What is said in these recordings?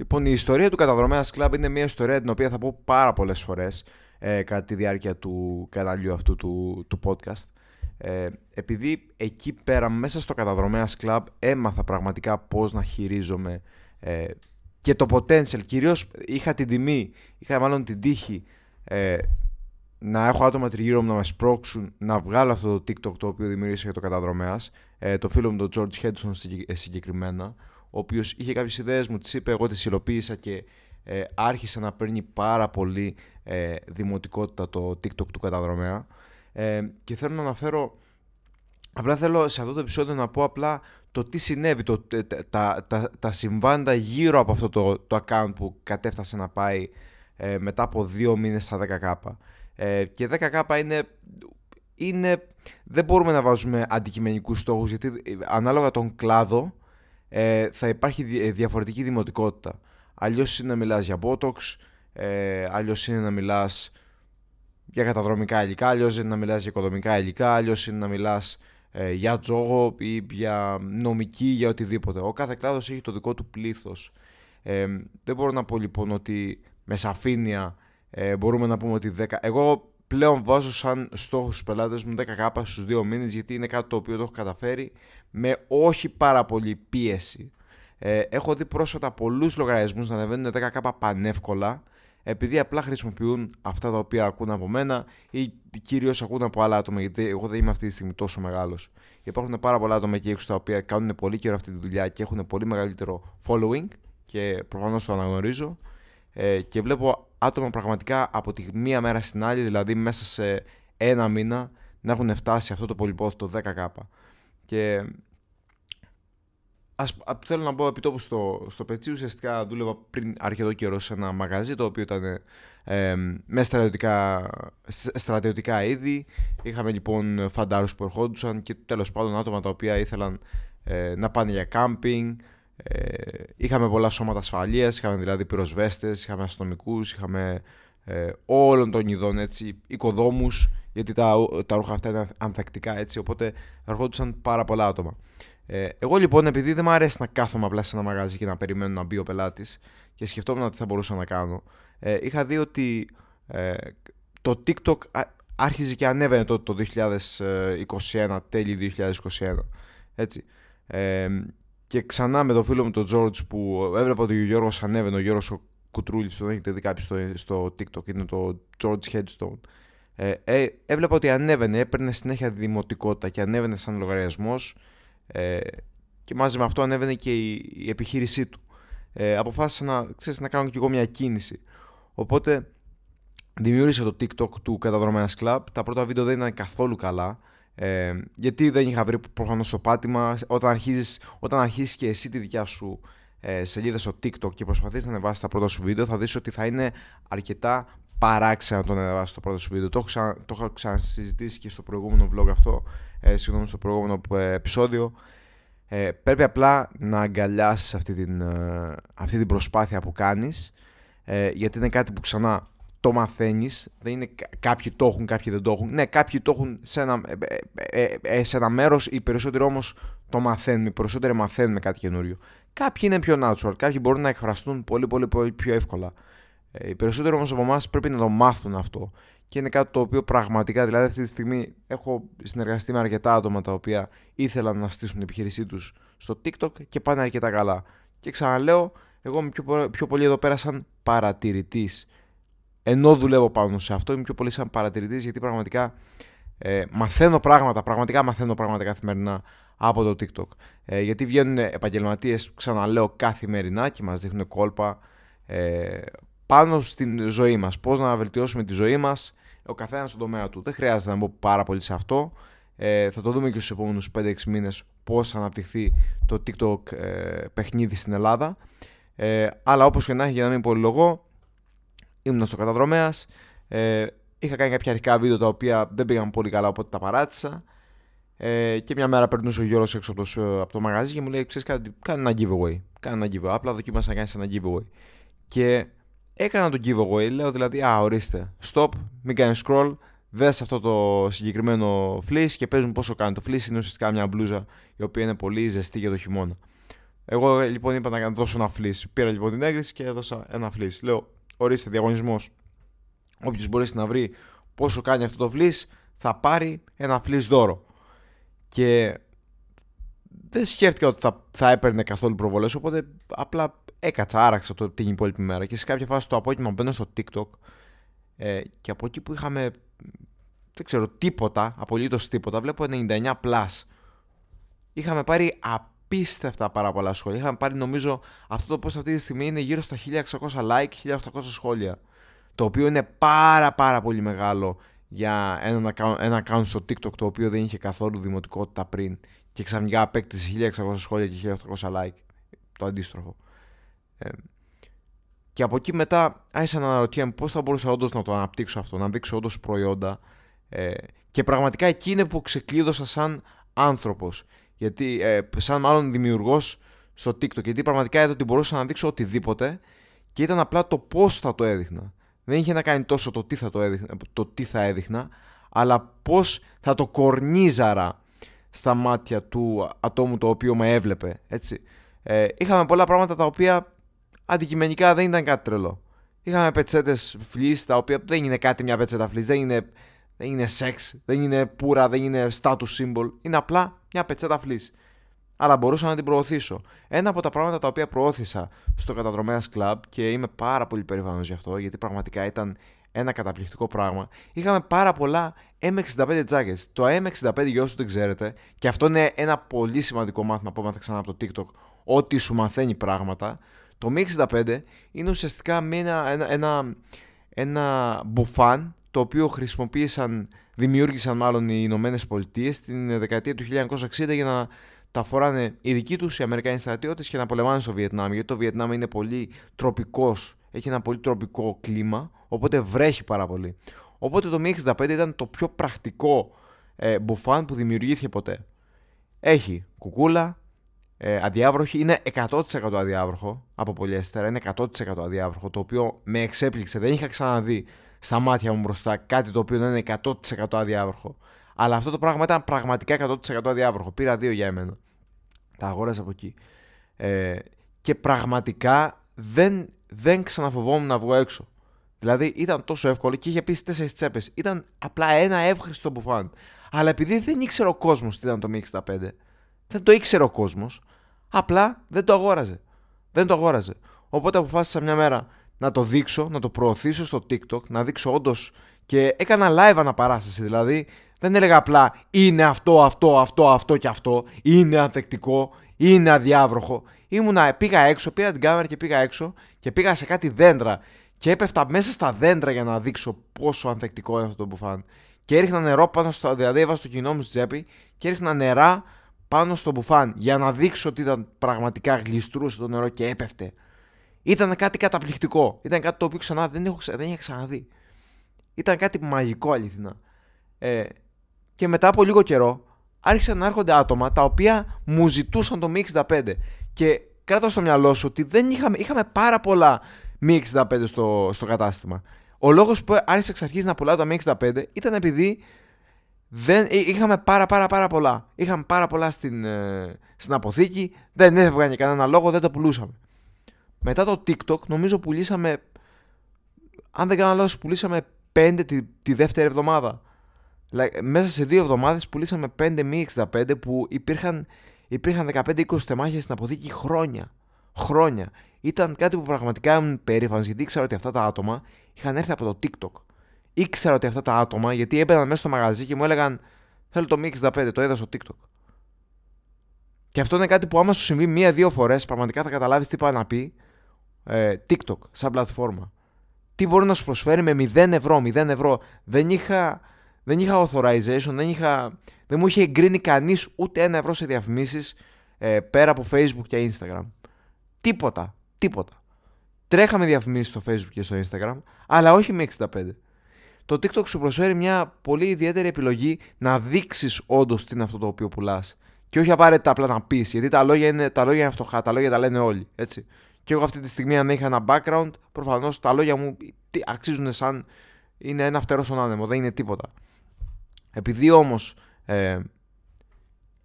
Λοιπόν, η ιστορία του Καταδρομέας Club είναι μια ιστορία την οποία θα πω πάρα πολλές φορές ε, κατά τη διάρκεια του καναλιού αυτού του, του podcast. Ε, επειδή εκεί πέρα μέσα στο Καταδρομέας Club έμαθα πραγματικά πώς να χειρίζομαι ε, και το potential. Κυρίως είχα την τιμή, είχα μάλλον την τύχη ε, να έχω άτομα τριγύρω μου να με σπρώξουν να βγάλω αυτό το TikTok το οποίο δημιούργησα για το Καταδρομέας. Ε, το φίλο μου τον George Hedson συγκεκριμένα ο οποίος είχε κάποιες ιδέες, μου τις είπε, εγώ τις υλοποίησα και ε, άρχισε να παίρνει πάρα πολύ ε, δημοτικότητα το TikTok του καταδρομέα. Ε, και θέλω να αναφέρω, απλά θέλω σε αυτό το επεισόδιο να πω απλά το τι συνέβη, το, τα, τα, τα, συμβάντα γύρω από αυτό το, το account που κατέφτασε να πάει ε, μετά από δύο μήνες στα 10k. Ε, και 10k είναι, είναι, δεν μπορούμε να βάζουμε αντικειμενικούς στόχους γιατί ε, ανάλογα τον κλάδο ε, θα υπάρχει ε, διαφορετική δημοτικότητα. Αλλιώς είναι να μιλάς για Botox, ε, αλλιώς είναι να μιλάς για καταδρομικά υλικά, αλλιώς είναι να μιλάς για οικοδομικά υλικά, αλλιώς είναι να μιλάς ε, για τζόγο ή για νομική, για οτιδήποτε. Ο κάθε κλάδος έχει το δικό του πλήθος. Ε, δεν μπορώ να πω λοιπόν ότι με σαφήνεια ε, μπορούμε να πούμε ότι 10. Εγώ πλέον βάζω σαν στόχο στους πελάτες μου 10k στους δύο μήνες γιατί είναι κάτι το οποίο το έχω καταφέρει με όχι πάρα πολύ πίεση. Ε, έχω δει πρόσφατα πολλούς λογαριασμούς να ανεβαίνουν 10k πανεύκολα επειδή απλά χρησιμοποιούν αυτά τα οποία ακούν από μένα ή κυρίως ακούν από άλλα άτομα, γιατί εγώ δεν είμαι αυτή τη στιγμή τόσο μεγάλος. Υπάρχουν πάρα πολλά άτομα εκεί έξω τα οποία κάνουν πολύ καιρό αυτή τη δουλειά και έχουν πολύ μεγαλύτερο following και προφανώς το αναγνωρίζω. Ε, και βλέπω άτομα πραγματικά από τη μία μέρα στην άλλη, δηλαδή μέσα σε ένα μήνα, να έχουν φτάσει αυτό το πολυπόθητο 10k. Και ας, θέλω να πω επιτόπου στο, στο Πετσί, ουσιαστικά δούλευα πριν αρκετό καιρό σε ένα μαγαζί το οποίο ήταν ε, με στρατιωτικά, στρατιωτικά είδη. Είχαμε λοιπόν φαντάρους που ερχόντουσαν και τέλος πάντων άτομα τα οποία ήθελαν ε, να πάνε για κάμπινγκ, ε, είχαμε πολλά σώματα ασφαλείας, είχαμε δηλαδή πυροσβέστες, είχαμε αστυνομικούς, είχαμε ε, όλων των ειδών έτσι, οικοδόμους, γιατί τα, τα ρούχα αυτά ήταν ανθεκτικά έτσι, οπότε ερχόντουσαν πάρα πολλά άτομα. Ε, εγώ λοιπόν, επειδή δεν μου αρέσει να κάθομαι απλά σε ένα μαγαζί και να περιμένω να μπει ο πελάτης και σκεφτόμουν τι θα μπορούσα να κάνω, ε, είχα δει ότι ε, το TikTok άρχιζε και ανέβαινε τότε το 2021, τέλη 2021. Έτσι. Ε, και ξανά με τον φίλο μου τον George που έβλεπα ότι ο Γιώργος ανέβαινε, ο Γιώργος ο Κουτρούλης, τον έχετε δει κάποιος στο, στο TikTok, είναι το George Headstone. Ε, ε, έβλεπα ότι ανέβαινε, έπαιρνε συνέχεια δημοτικότητα και ανέβαινε σαν λογαριασμός ε, και μαζί με αυτό ανέβαινε και η, η επιχείρησή του. Ε, αποφάσισα να, ξέρεις, να κάνω και εγώ μια κίνηση. Οπότε δημιούργησα το TikTok του Καταδρομένας Club. Τα πρώτα βίντεο δεν ήταν καθόλου καλά. Ε, γιατί δεν είχα βρει προφανώς το πάτημα. Όταν αρχίζεις όταν αρχίσεις και εσύ τη δικιά σου ε, σελίδα στο TikTok και προσπαθείς να ανεβάσεις τα πρώτα σου βίντεο, θα δεις ότι θα είναι αρκετά παράξενα το να ανεβάσει το πρώτο σου βίντεο. Το έχω, ξα... το έχω ξανασυζητήσει και στο προηγούμενο vlog αυτό, ε, συγγνώμη, στο προηγούμενο ε, επεισόδιο. Ε, πρέπει απλά να αγκαλιάσεις αυτή, την, ε, αυτή την προσπάθεια που κάνεις, ε, γιατί είναι κάτι που ξανά το μαθαίνεις. Δεν είναι κάποιοι το έχουν, κάποιοι δεν το έχουν. Ναι, κάποιοι το έχουν σε ένα, ε, ε, ε, σε ένα μέρος, οι περισσότεροι όμως το μαθαίνουν. Οι περισσότεροι μαθαίνουν κάτι καινούριο. Κάποιοι είναι πιο natural, κάποιοι μπορούν να εκφραστούν πολύ, πολύ, πολύ πιο εύκολα. Οι περισσότεροι όμως από εμάς πρέπει να το μάθουν αυτό. Και είναι κάτι το οποίο πραγματικά, δηλαδή αυτή τη στιγμή έχω συνεργαστεί με αρκετά άτομα τα οποία ήθελαν να στήσουν την επιχείρησή τους στο TikTok και πάνε αρκετά καλά. Και ξαναλέω, εγώ είμαι πιο, πιο πολύ εδώ πέρα σαν παρατηρητής ενώ δουλεύω πάνω σε αυτό, είμαι πιο πολύ σαν παρατηρητής γιατί πραγματικά ε, μαθαίνω πράγματα, πραγματικά μαθαίνω πράγματα καθημερινά από το TikTok. Ε, γιατί βγαίνουν επαγγελματίες, ξαναλέω, καθημερινά και μας δείχνουν κόλπα ε, πάνω στην ζωή μας. Πώς να βελτιώσουμε τη ζωή μας, ο καθένας στον τομέα του. Δεν χρειάζεται να μπω πάρα πολύ σε αυτό. Ε, θα το δούμε και στους επόμενους 5-6 μήνες πώς θα αναπτυχθεί το TikTok ε, παιχνίδι στην Ελλάδα. Ε, αλλά όπως και να έχει, για να μην πολυλογώ, ήμουν στο καταδρομέας. Ε, είχα κάνει κάποια αρχικά βίντεο τα οποία δεν πήγαν πολύ καλά, οπότε τα παράτησα. Ε, και μια μέρα περνούσε ο Γιώργο έξω από το, από το μαγαζί και μου λέει: Ξέρεις κάτι, κάνε ένα giveaway. Κάνε ένα giveaway. Απλά δοκίμασα να κάνει ένα giveaway. Και έκανα το giveaway. Λέω δηλαδή: Α, ορίστε, stop, μην κάνεις scroll. Δες αυτό το συγκεκριμένο fleece και παίζουν πόσο κάνει. Το fleece είναι ουσιαστικά μια μπλούζα η οποία είναι πολύ ζεστή για το χειμώνα. Εγώ λοιπόν είπα να δώσω ένα φλή. Πήρα λοιπόν την έγκριση και έδωσα ένα φλή. Λέω, ορίστε διαγωνισμός. Όποιος μπορέσει να βρει πόσο κάνει αυτό το φλή, θα πάρει ένα φλή δώρο. Και δεν σκέφτηκα ότι θα, θα έπαιρνε καθόλου προβολές, οπότε απλά έκατσα, άραξα το, την υπόλοιπη μέρα. Και σε κάποια φάση το απόγευμα μπαίνω στο TikTok ε, και από εκεί που είχαμε, δεν ξέρω, τίποτα, απολύτως τίποτα, βλέπω 99 plus. Είχαμε πάρει απίστευτα πάρα πολλά σχόλια. Είχαμε πάρει, νομίζω, αυτό το post αυτή τη στιγμή είναι γύρω στα 1600 like, 1800 σχόλια. Το οποίο είναι πάρα πάρα πολύ μεγάλο για ένα account, ένα account στο TikTok το οποίο δεν είχε καθόλου δημοτικότητα πριν και ξαφνικά απέκτησε 1600 σχόλια και 1800 like. Το αντίστροφο. Ε, και από εκεί μετά άρχισα να αναρωτιέμαι πώς θα μπορούσα όντως να το αναπτύξω αυτό, να δείξω όντως προϊόντα. Ε, και πραγματικά εκεί είναι που ξεκλείδωσα σαν άνθρωπος. Γιατί, ε, σαν μάλλον δημιουργός στο TikTok. Γιατί πραγματικά είδα ότι μπορούσα να δείξω οτιδήποτε και ήταν απλά το πώς θα το έδειχνα. Δεν είχε να κάνει τόσο το τι θα, το έδειχνα, το τι θα έδειχνα, αλλά πώς θα το κορνίζαρα στα μάτια του ατόμου το οποίο με έβλεπε. Έτσι. Ε, είχαμε πολλά πράγματα τα οποία αντικειμενικά δεν ήταν κάτι τρελό. Είχαμε πετσέτες φλή, τα οποία δεν είναι κάτι μια πετσέτα φλή, δεν είναι, δεν είναι σεξ, δεν είναι πουρα, δεν είναι status symbol. Είναι απλά μια πετσέτα φλή. Αλλά μπορούσα να την προωθήσω. Ένα από τα πράγματα τα οποία προώθησα στο Καταδρομέας Club και είμαι πάρα πολύ περήφανος γι' αυτό, γιατί πραγματικά ήταν ένα καταπληκτικό πράγμα. Είχαμε πάρα πολλά M65 τζάκες. Το M65 για όσους δεν ξέρετε, και αυτό είναι ένα πολύ σημαντικό μάθημα που έμαθα ξανά από το TikTok, ότι σου μαθαίνει πράγματα. Το Mi65 είναι ουσιαστικά ένα, ένα, ένα, ένα μπουφάν το οποίο χρησιμοποίησαν, δημιούργησαν μάλλον οι Ηνωμένες Πολιτείες στην δεκαετία του 1960 για να τα φοράνε οι δικοί τους οι Αμερικανοί στρατιώτες και να πολεμάνε στο Βιετνάμ. Γιατί το Βιετνάμ είναι πολύ τροπικός, έχει ένα πολύ τροπικό κλίμα, οπότε βρέχει πάρα πολύ. Οπότε το Mi65 ήταν το πιο πρακτικό ε, μπουφάν που δημιουργήθηκε ποτέ. Έχει κουκούλα, ε, αδιάβροχη, είναι 100% αδιάβροχο από πολυέστερα, είναι 100% αδιάβροχο, το οποίο με εξέπληξε, δεν είχα ξαναδεί στα μάτια μου μπροστά κάτι το οποίο δεν είναι 100% αδιάβροχο. Αλλά αυτό το πράγμα ήταν πραγματικά 100% αδιάβροχο. Πήρα δύο για εμένα. Τα αγόρασα από εκεί. Ε, και πραγματικά δεν, δεν ξαναφοβόμουν να βγω έξω. Δηλαδή ήταν τόσο εύκολο και είχε επίση τέσσερις τσέπες. Ήταν απλά ένα εύχριστο μπουφάν. Αλλά επειδή δεν ήξερε ο κόσμος τι ήταν το Mi 65, δεν το ήξερε ο κόσμος, απλά δεν το αγόραζε. Δεν το αγόραζε. Οπότε αποφάσισα μια μέρα να το δείξω, να το προωθήσω στο TikTok, να δείξω όντως. Και έκανα live αναπαράσταση. Δηλαδή δεν έλεγα απλά είναι αυτό, αυτό, αυτό, αυτό και αυτό. Είναι ανθεκτικό, είναι αδιάβροχο. Ήμουνα, πήγα έξω, πήρα την κάμερα και πήγα έξω και πήγα σε κάτι δέντρα και έπεφτα μέσα στα δέντρα για να δείξω πόσο ανθεκτικό είναι αυτό το μπουφάν. Και έριχνα νερό πάνω στο. Δηλαδή, έβαζα το κοινό μου στη τσέπη και έριχνα νερά πάνω στο μπουφάν για να δείξω ότι ήταν πραγματικά γλιστρούσε το νερό και έπεφτε. Ήταν κάτι καταπληκτικό. Ήταν κάτι το οποίο ξανά δεν, έχω, δεν είχα ξαναδεί. Ήταν κάτι μαγικό αληθινά. Ε, και μετά από λίγο καιρό άρχισαν να έρχονται άτομα τα οποία μου ζητούσαν το Mi 65. Και κράτα στο μυαλό σου ότι δεν είχαμε, είχαμε πάρα πολλά Mi 65 στο, στο κατάστημα. Ο λόγος που άρχισε εξ αρχής να πουλάω το Mi 65 ήταν επειδή δεν, είχαμε πάρα πάρα πάρα πολλά. Είχαμε πάρα πολλά στην, ε, στην αποθήκη, δεν έφευγαν για κανένα λόγο, δεν τα πουλούσαμε. Μετά το TikTok νομίζω πουλήσαμε, αν δεν κάνω λάθος, πουλήσαμε 5 τη, τη δεύτερη εβδομάδα. Μέσα σε δύο εβδομάδες πουλήσαμε 5 Mi 65 που υπήρχαν, υπήρχαν 15-20 τεμάχια στην αποθήκη χρόνια. Χρόνια. Ήταν κάτι που πραγματικά ήμουν περήφανος γιατί ήξερα ότι αυτά τα άτομα είχαν έρθει από το TikTok. Ήξερα ότι αυτά τα άτομα, γιατί έμπαιναν μέσα στο μαγαζί και μου έλεγαν Θέλω το Mi 65, το είδα στο TikTok. Και αυτό είναι κάτι που άμα σου συμβεί μία-δύο φορές, πραγματικά θα καταλάβεις τι πάει να πει ε, TikTok σαν πλατφόρμα. Τι μπορεί να σου προσφέρει με 0 ευρώ, 0 ευρώ. Δεν είχα, δεν είχα authorization, δεν, είχα, δεν μου είχε εγκρίνει κανείς ούτε ένα ευρώ σε διαφημίσεις ε, πέρα από Facebook και Instagram. Τίποτα. Τίποτα. Τρέχαμε διαφημίσεις στο Facebook και στο Instagram, αλλά όχι με 65. Το TikTok σου προσφέρει μια πολύ ιδιαίτερη επιλογή να δείξεις όντως τι είναι αυτό το οποίο πουλάς. Και όχι απαραίτητα απλά να πεις, γιατί τα λόγια, είναι, τα λόγια είναι φτωχά, τα λόγια τα λένε όλοι. Έτσι. Και εγώ αυτή τη στιγμή, αν είχα ένα background, προφανώς τα λόγια μου αξίζουν σαν είναι ένα φτερό στον άνεμο, δεν είναι τίποτα. Επειδή όμως ε,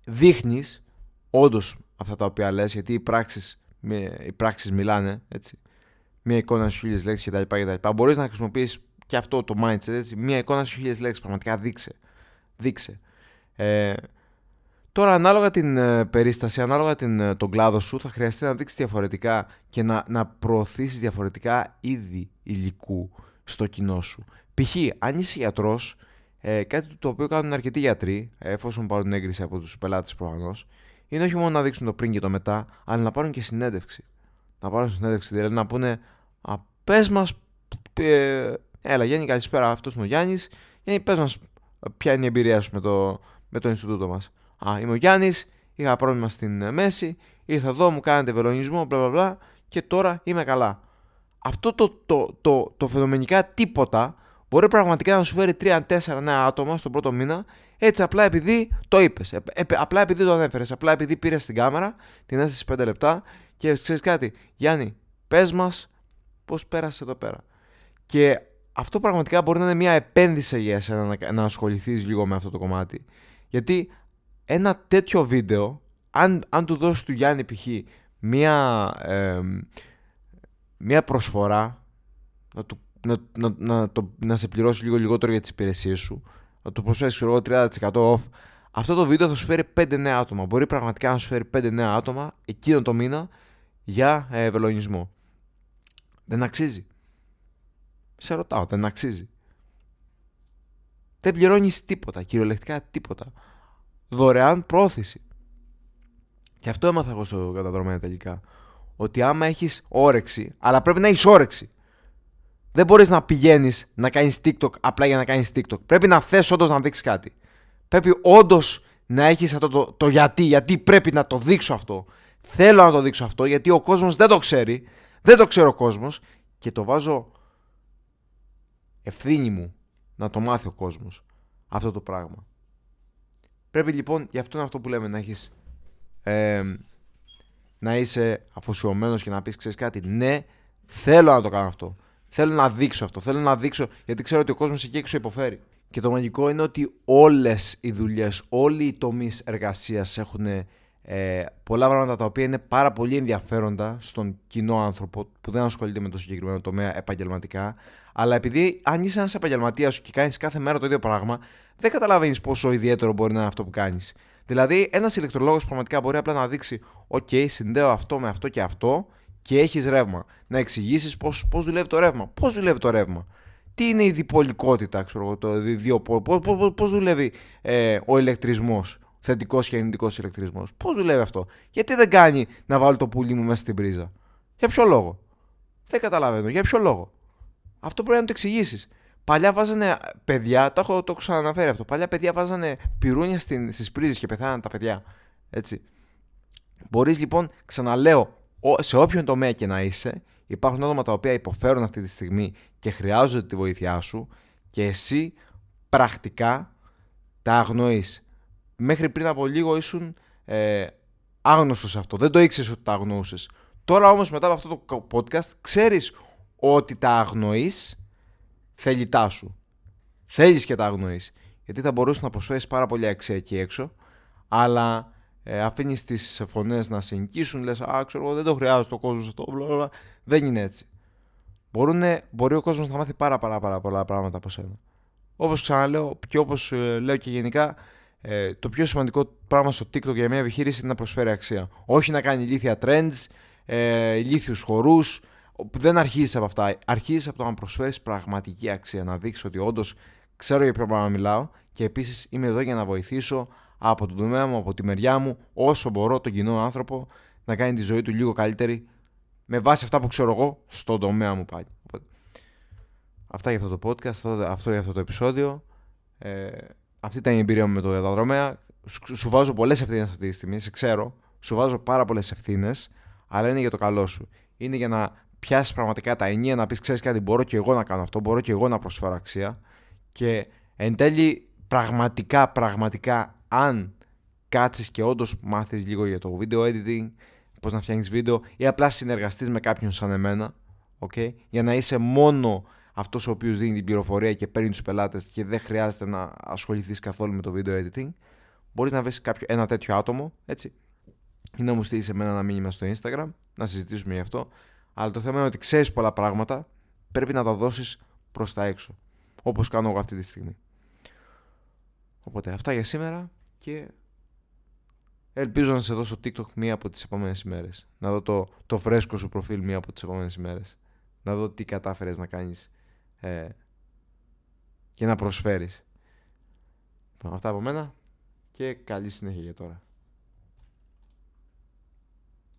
δείχνεις όντως αυτά τα οποία λες γιατί οι πράξεις, οι πράξεις μιλάνε έτσι. Μία εικόνα σου χίλιες λέξεις κτλ. κτλ. Μπορείς να χρησιμοποιείς και αυτό το mindset έτσι. Μία εικόνα σου χίλιες λέξεις πραγματικά δείξε. Δείξε. Ε, τώρα ανάλογα την ε, περίσταση, ανάλογα την, ε, τον κλάδο σου θα χρειαστεί να δείξεις διαφορετικά και να, να προωθήσεις διαφορετικά είδη υλικού στο κοινό σου. Π.χ. αν είσαι γιατρός ε, κάτι το οποίο κάνουν αρκετοί γιατροί, εφόσον πάρουν έγκριση από τους πελάτες προφανώς, είναι όχι μόνο να δείξουν το πριν και το μετά, αλλά να πάρουν και συνέντευξη. Να πάρουν συνέντευξη, δηλαδή να πούνε Α, πες μας. Ε, έλα, Γιάννη, καλησπέρα. Αυτός είναι ο Γιάννης. Γιάννη, πες μας, ποια είναι η εμπειρία σου με το, με το Ινστιτούτο μας. Α, είμαι ο Γιάννης, είχα πρόβλημα στην μέση, ήρθα εδώ, μου κάνετε βελονισμό, μπλα μπλα και τώρα είμαι καλά. Αυτό το, το, το, το φαινομενικά τίποτα μπορεί πραγματικά να σου φέρει 3-4 νέα άτομα στον πρώτο μήνα, έτσι απλά επειδή το είπες. Απλά επειδή το ανέφερες. Απλά επειδή πήρες την κάμερα, την έστησε 5 λεπτά και ξέρεις κάτι. Γιάννη, πες μας πώς πέρασε εδώ πέρα. Και αυτό πραγματικά μπορεί να είναι μια επένδυση για εσένα να, να ασχοληθείς λίγο με αυτό το κομμάτι. Γιατί ένα τέτοιο βίντεο, αν, αν του δώσεις του Γιάννη π.χ. μια, μια προσφορά, να του να, να, να, το, να σε πληρώσει λίγο λιγότερο για τις υπηρεσίες σου, να του προσφέρεις εγώ 30% off, αυτό το βίντεο θα σου φέρει 5 νέα άτομα. Μπορεί πραγματικά να σου φέρει 5 νέα άτομα εκείνο το μήνα για ε, βελονισμό. Δεν αξίζει. Σε ρωτάω, δεν αξίζει. Δεν πληρώνεις τίποτα, κυριολεκτικά τίποτα. Δωρεάν πρόθεση. Και αυτό έμαθα εγώ στο καταδρομέα τελικά. Ότι άμα έχεις όρεξη, αλλά πρέπει να έχεις όρεξη. Δεν μπορείς να πηγαίνεις να κάνεις TikTok απλά για να κάνεις TikTok. Πρέπει να θες όντως να δείξεις κάτι. Πρέπει όντως να έχεις αυτό το, το γιατί. Γιατί πρέπει να το δείξω αυτό. Θέλω να το δείξω αυτό γιατί ο κόσμος δεν το ξέρει. Δεν το ξέρει ο κόσμος και το βάζω ευθύνη μου να το μάθει ο κόσμος αυτό το πράγμα. Πρέπει λοιπόν, γι' αυτό είναι αυτό που λέμε, να έχεις. Ε, να είσαι αφοσιωμένος και να πεις ξέρεις κάτι ναι θέλω να το κάνω αυτό Θέλω να δείξω αυτό. Θέλω να δείξω γιατί ξέρω ότι ο κόσμος εκεί έξω υποφέρει. Και το μαγικό είναι ότι όλες οι δουλειές, όλοι οι τομείς εργασίας έχουν ε, πολλά πράγματα τα οποία είναι πάρα πολύ ενδιαφέροντα στον κοινό άνθρωπο που δεν ασχολείται με το συγκεκριμένο τομέα επαγγελματικά. Αλλά επειδή αν είσαι ένας επαγγελματίας σου και κάνεις κάθε μέρα το ίδιο πράγμα, δεν καταλαβαίνεις πόσο ιδιαίτερο μπορεί να είναι αυτό που κάνεις. Δηλαδή, ένας ηλεκτρολόγος πραγματικά μπορεί απλά να δείξει: OK, συνδέω αυτό με αυτό και αυτό και έχεις ρεύμα. Να εξηγήσεις πώς δουλεύει το ρεύμα. Πώς δουλεύει το ρεύμα; Τι είναι η διπολικότητα, ξέρω το δύο Πώς δουλεύει ε, ο ηλεκτρισμός. Θετικός και αρνητικός ηλεκτρισμός. Πώς δουλεύει αυτό; Γιατί δεν κάνει να βάλω το πουλί μου μέσα στην πρίζα; Για ποιο λόγο; Δεν καταλαβαίνω. Για ποιο λόγο; Αυτό πρέπει να το εξηγήσεις. Παλιά βάζανε παιδιά, το έχω, το έχω ξαναναφέρει αυτό. Παλιά παιδιά βάζανε πυρούνια στις πρίζες και πεθάναν τα παιδιά. Έτσι. Μπορείς λοιπόν, ξαναλέω, σε όποιον τομέα και να είσαι, υπάρχουν άτομα τα οποία υποφέρουν αυτή τη στιγμή και χρειάζονται τη βοήθειά σου και εσύ πρακτικά τα αγνοείς. Μέχρι πριν από λίγο ήσουν ε, άγνωστος σε αυτό. Δεν το ήξερες ότι τα αγνοούσες. Τώρα όμως μετά από αυτό το podcast ξέρεις ότι τα αγνοείς θέλητά σου. Θέλεις και τα αγνοείς. Γιατί θα μπορούσε να προσφέρεις πάρα πολύ αξία εκεί έξω, αλλά ε, αφήνεις τις φωνές να σε νικήσουν, λες: Α, ξέρω εγώ, δεν το χρειάζεται ο κόσμος αυτό. Μπλα, μπλα. Δεν είναι έτσι. Μπορούνε, μπορεί ο κόσμος να μάθει πάρα, πάρα, πάρα πολλά πράγματα από σένα. Όπως ξαναλέω και όπως ε, λέω και γενικά, ε, το πιο σημαντικό πράγμα στο TikTok για μια επιχείρηση είναι να προσφέρει αξία. Όχι να κάνει ηλίθια trends, ε, ηλίθιους χορούς. Δεν αρχίζεις από αυτά. Αρχίζεις από το να προσφέρεις πραγματική αξία. Να δείξεις ότι όντως ξέρω για ποιο πράγμα μιλάω και επίσης είμαι εδώ για να βοηθήσω από τον τομέα μου, από τη μεριά μου, όσο μπορώ τον κοινό άνθρωπο να κάνει τη ζωή του λίγο καλύτερη με βάση αυτά που ξέρω εγώ στον τομέα μου πάλι. Αυτά για αυτό το podcast, αυτό, αυτό για αυτό το επεισόδιο. Ε, αυτή ήταν η εμπειρία μου με το διαδρομέα. Σου, σου βάζω πολλές ευθύνες αυτή τη στιγμή, σε ξέρω. Σου βάζω πάρα πολλές ευθύνες, αλλά είναι για το καλό σου. Είναι για να πιάσεις πραγματικά τα ενία, να πεις: Ξέρεις κάτι, μπορώ και εγώ να κάνω αυτό, μπορώ και εγώ να προσφέρω αξία. Και εν τέλει, πραγματικά, πραγματικά αν κάτσεις και όντως μάθεις λίγο για το video editing, πώς να φτιάχνεις βίντεο ή απλά συνεργαστείς με κάποιον σαν εμένα, okay, για να είσαι μόνο αυτός ο οποίος δίνει την πληροφορία και παίρνει τους πελάτες και δεν χρειάζεται να ασχοληθείς καθόλου με το video editing, μπορείς να βρεις κάποιο, ένα τέτοιο άτομο, έτσι, ή να μου στείλει εμένα ένα μήνυμα στο Instagram, να συζητήσουμε γι' αυτό. Αλλά το θέμα είναι ότι ξέρεις πολλά πράγματα, πρέπει να τα δώσεις προς τα έξω. Όπως κάνω εγώ αυτή τη στιγμή. Οπότε αυτά για σήμερα και ελπίζω να σε δω στο TikTok μία από τις επόμενες ημέρες. Να δω το, το φρέσκο σου προφίλ μία από τις επόμενες ημέρες. Να δω τι κατάφερες να κάνεις ε, και να προσφέρεις. Αυτά από μένα και καλή συνέχεια για τώρα.